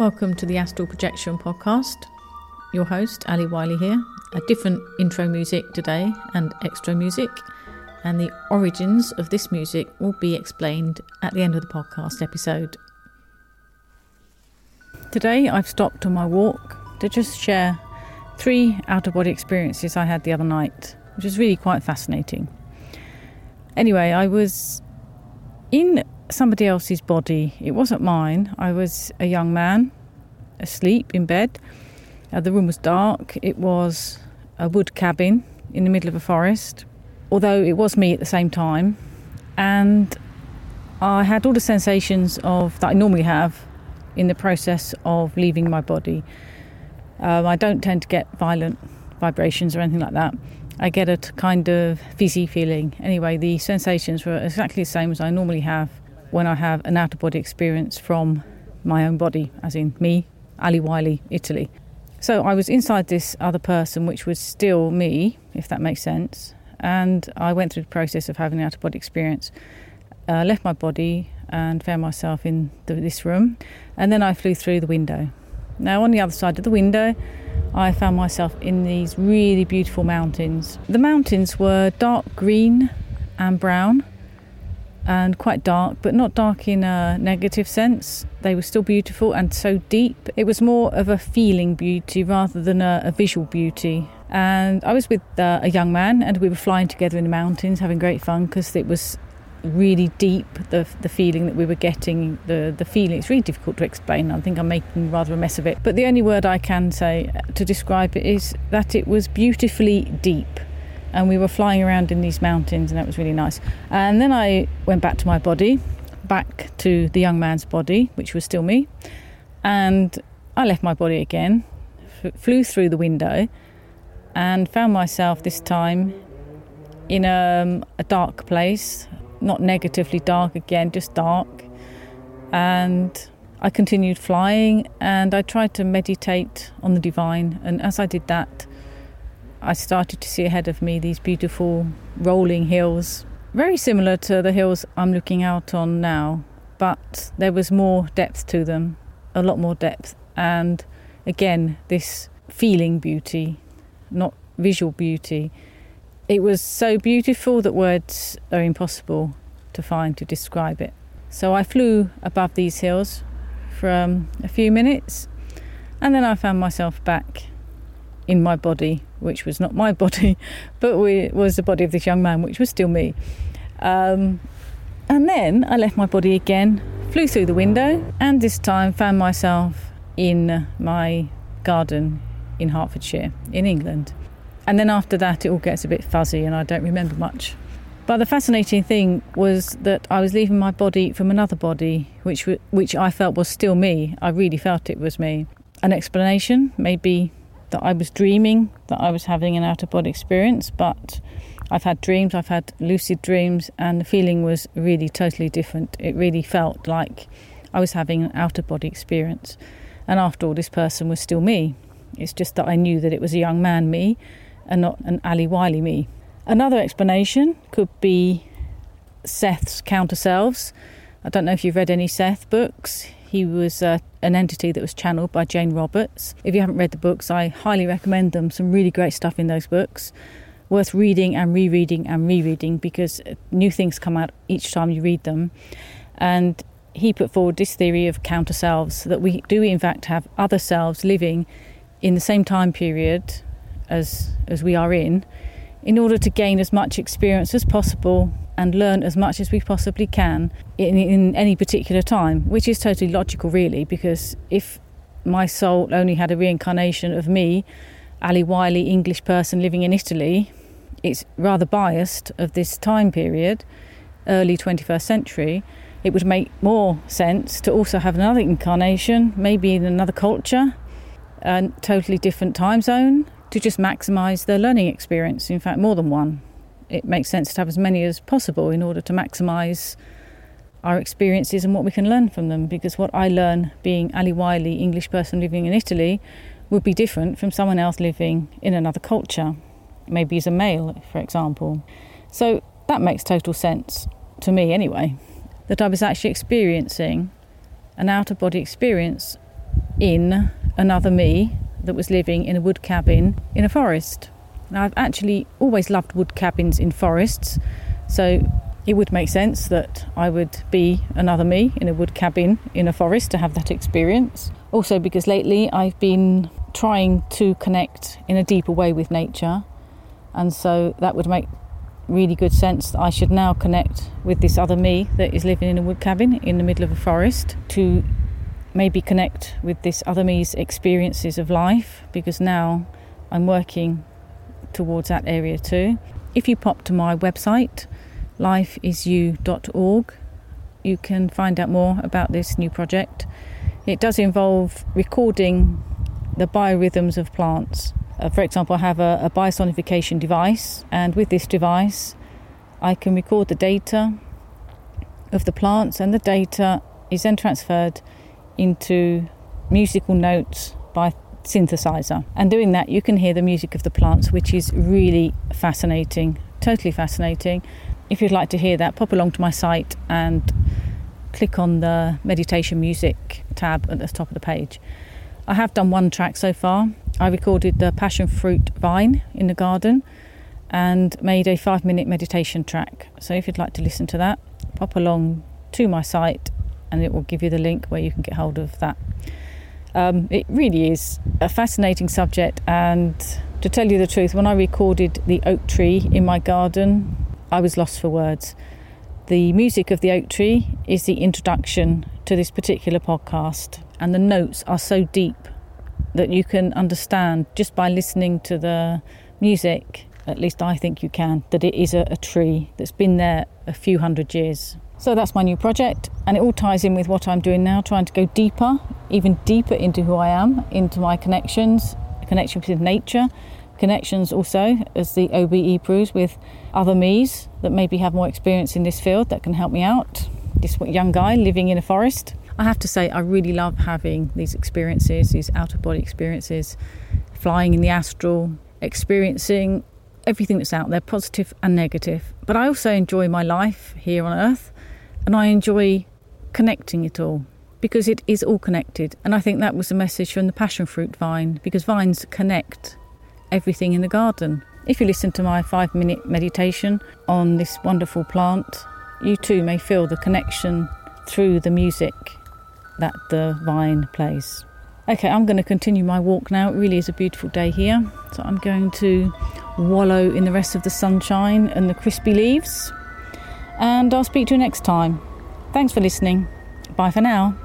Welcome to the Astral Projection Podcast. Your host, Ali Wiley here. A different intro music today and extra music, and the origins of this music will be explained at the end of the podcast episode. Today, I've stopped on my walk to just share three out of body experiences I had the other night, which was really quite fascinating. Anyway, I was in somebody else's body. It wasn't mine. I was a young man asleep in bed. Uh, the room was dark. It was a wood cabin in the middle of a forest, although it was me at the same time. And I had all the sensations of that I normally have in the process of leaving my body. Um, I don't tend to get violent vibrations or anything like that. I get a kind of fizzy feeling. Anyway, the sensations were exactly the same as I normally have when I have an out of body experience from my own body, as in me, Ali Wiley, Italy. So I was inside this other person, which was still me, if that makes sense. And I went through the process of having an out of body experience, uh, left my body, and found myself in the, this room. And then I flew through the window. Now, on the other side of the window, I found myself in these really beautiful mountains. The mountains were dark green and brown, and quite dark, but not dark in a negative sense. They were still beautiful and so deep. It was more of a feeling beauty rather than a, a visual beauty. And I was with uh, a young man, and we were flying together in the mountains, having great fun because it was really deep. The the feeling that we were getting, the the feeling. It's really difficult to explain. I think I'm making rather a mess of it. But the only word I can say to describe it is that it was beautifully deep and we were flying around in these mountains, and that was really nice. And then I went back to my body, back to the young man's body, which was still me, and I left my body again, f- flew through the window, and found myself this time in a, um, a dark place, not negatively dark again, just dark. And I continued flying and I tried to meditate on the divine. And as I did that, I started to see ahead of me these beautiful rolling hills, very similar to the hills I'm looking out on now, but there was more depth to them, a lot more depth. And again, this feeling beauty, not visual beauty. It was so beautiful that words are impossible to find to describe it. So I flew above these hills for um, a few minutes and then I found myself back in my body, which was not my body, but we, was the body of this young man, which was still me. Um, and then I left my body again, flew through the window, and this time found myself in my garden in Hertfordshire, in England. And then after that, it all gets a bit fuzzy, and I don't remember much. But the fascinating thing was that I was leaving my body from another body, which which I felt was still me. I really felt it was me. An explanation, maybe that I was dreaming, that I was having an out of body experience, but I've had dreams, I've had lucid dreams, and the feeling was really totally different. It really felt like I was having an out of body experience. And after all, this person was still me. It's just that I knew that it was a young man me and not an Ali Wiley me. Another explanation could be Seth's counter selves. I don't know if you've read any Seth books. He was uh, an entity that was channeled by Jane Roberts. If you haven't read the books, I highly recommend them. Some really great stuff in those books. Worth reading and rereading and rereading because new things come out each time you read them. And he put forward this theory of counter selves that we do, in fact, have other selves living in the same time period as, as we are in, in order to gain as much experience as possible and learn as much as we possibly can in, in any particular time, which is totally logical, really, because if my soul only had a reincarnation of me, Ali Wiley, English person living in Italy, it's rather biased of this time period, early 21st century. It would make more sense to also have another incarnation, maybe in another culture, a totally different time zone, to just maximize their learning experience. In fact, more than one it makes sense to have as many as possible in order to maximize our experiences and what we can learn from them. Because what I learn being Ali Wiley, English person living in Italy, would be different from someone else living in another culture, maybe as a male, for example. So that makes total sense to me anyway, that I was actually experiencing an out of body experience in another me that was living in a wood cabin in a forest. I've actually always loved wood cabins in forests, so it would make sense that I would be another me in a wood cabin in a forest to have that experience. Also, because lately I've been trying to connect in a deeper way with nature, and so that would make really good sense that I should now connect with this other me that is living in a wood cabin in the middle of a forest to maybe connect with this other me's experiences of life because now I'm working towards that area too. If you pop to my website, lifeisyou.org, you can find out more about this new project. It does involve recording the biorhythms of plants. Uh, for example, I have a, a biosonification device, and with this device, I can record the data of the plants, and the data is then transferred into musical notes by synthesizer. And doing that, you can hear the music of the plants, which is really fascinating, totally fascinating. If you'd like to hear that, pop along to my site and click on the meditation music tab at the top of the page. I have done one track so far. I recorded the passion fruit vine in the garden and made a five minute meditation track. So if you'd like to listen to that, pop along to my site and it will give you the link where you can get hold of that. Um, it really is a fascinating subject, and to tell you the truth, when I recorded the oak tree in my garden, I was lost for words. The music of the oak tree is the introduction to this particular podcast, and the notes are so deep that you can understand just by listening to the music. At least I think you can, that it is a, a tree that's been there a few hundred years. So that's my new project, and it all ties in with what I'm doing now, trying to go deeper, even deeper into who I am, into my connections, connections with nature, connections also, as the OBE proves, with other me's that maybe have more experience in this field that can help me out. This young guy living in a forest. I have to say, I really love having these experiences, these out of body experiences, flying in the astral, experiencing everything that's out there, positive and negative. But I also enjoy my life here on earth and I enjoy connecting it all because it is all connected. And I think that was the message from the passion fruit vine because vines connect everything in the garden. If you listen to my five minute meditation on this wonderful plant, you too may feel the connection through the music that the vine plays. Okay, I'm going to continue my walk now. It really is a beautiful day here. So I'm going to wallow in the rest of the sunshine and the crispy leaves and I'll speak to you next time. Thanks for listening. Bye for now.